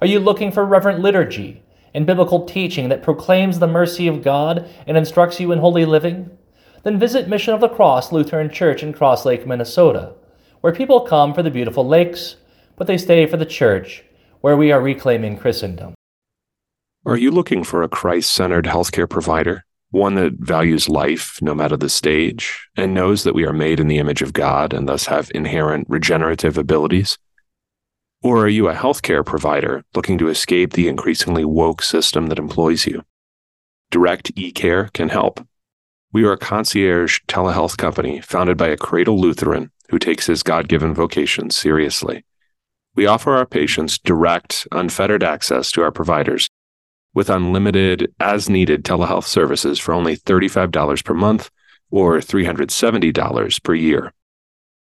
Are you looking for reverent liturgy and biblical teaching that proclaims the mercy of God and instructs you in holy living? Then visit Mission of the Cross Lutheran Church in Crosslake, Minnesota, where people come for the beautiful lakes, but they stay for the church, where we are reclaiming Christendom. Are you looking for a Christ centered healthcare provider? One that values life no matter the stage and knows that we are made in the image of God and thus have inherent regenerative abilities? Or are you a healthcare provider looking to escape the increasingly woke system that employs you? Direct eCare can help. We are a concierge telehealth company founded by a cradle Lutheran who takes his God given vocation seriously. We offer our patients direct, unfettered access to our providers with unlimited, as needed telehealth services for only $35 per month or $370 per year.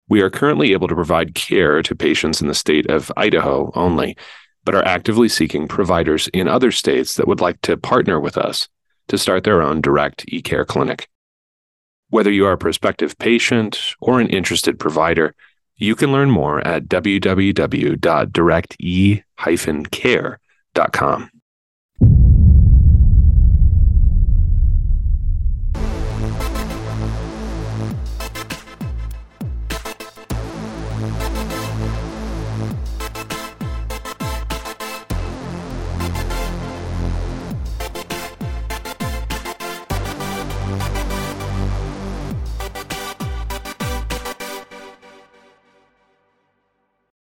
We are currently able to provide care to patients in the state of Idaho only, but are actively seeking providers in other states that would like to partner with us to start their own direct e-care clinic. Whether you are a prospective patient or an interested provider, you can learn more at www.directe-care.com.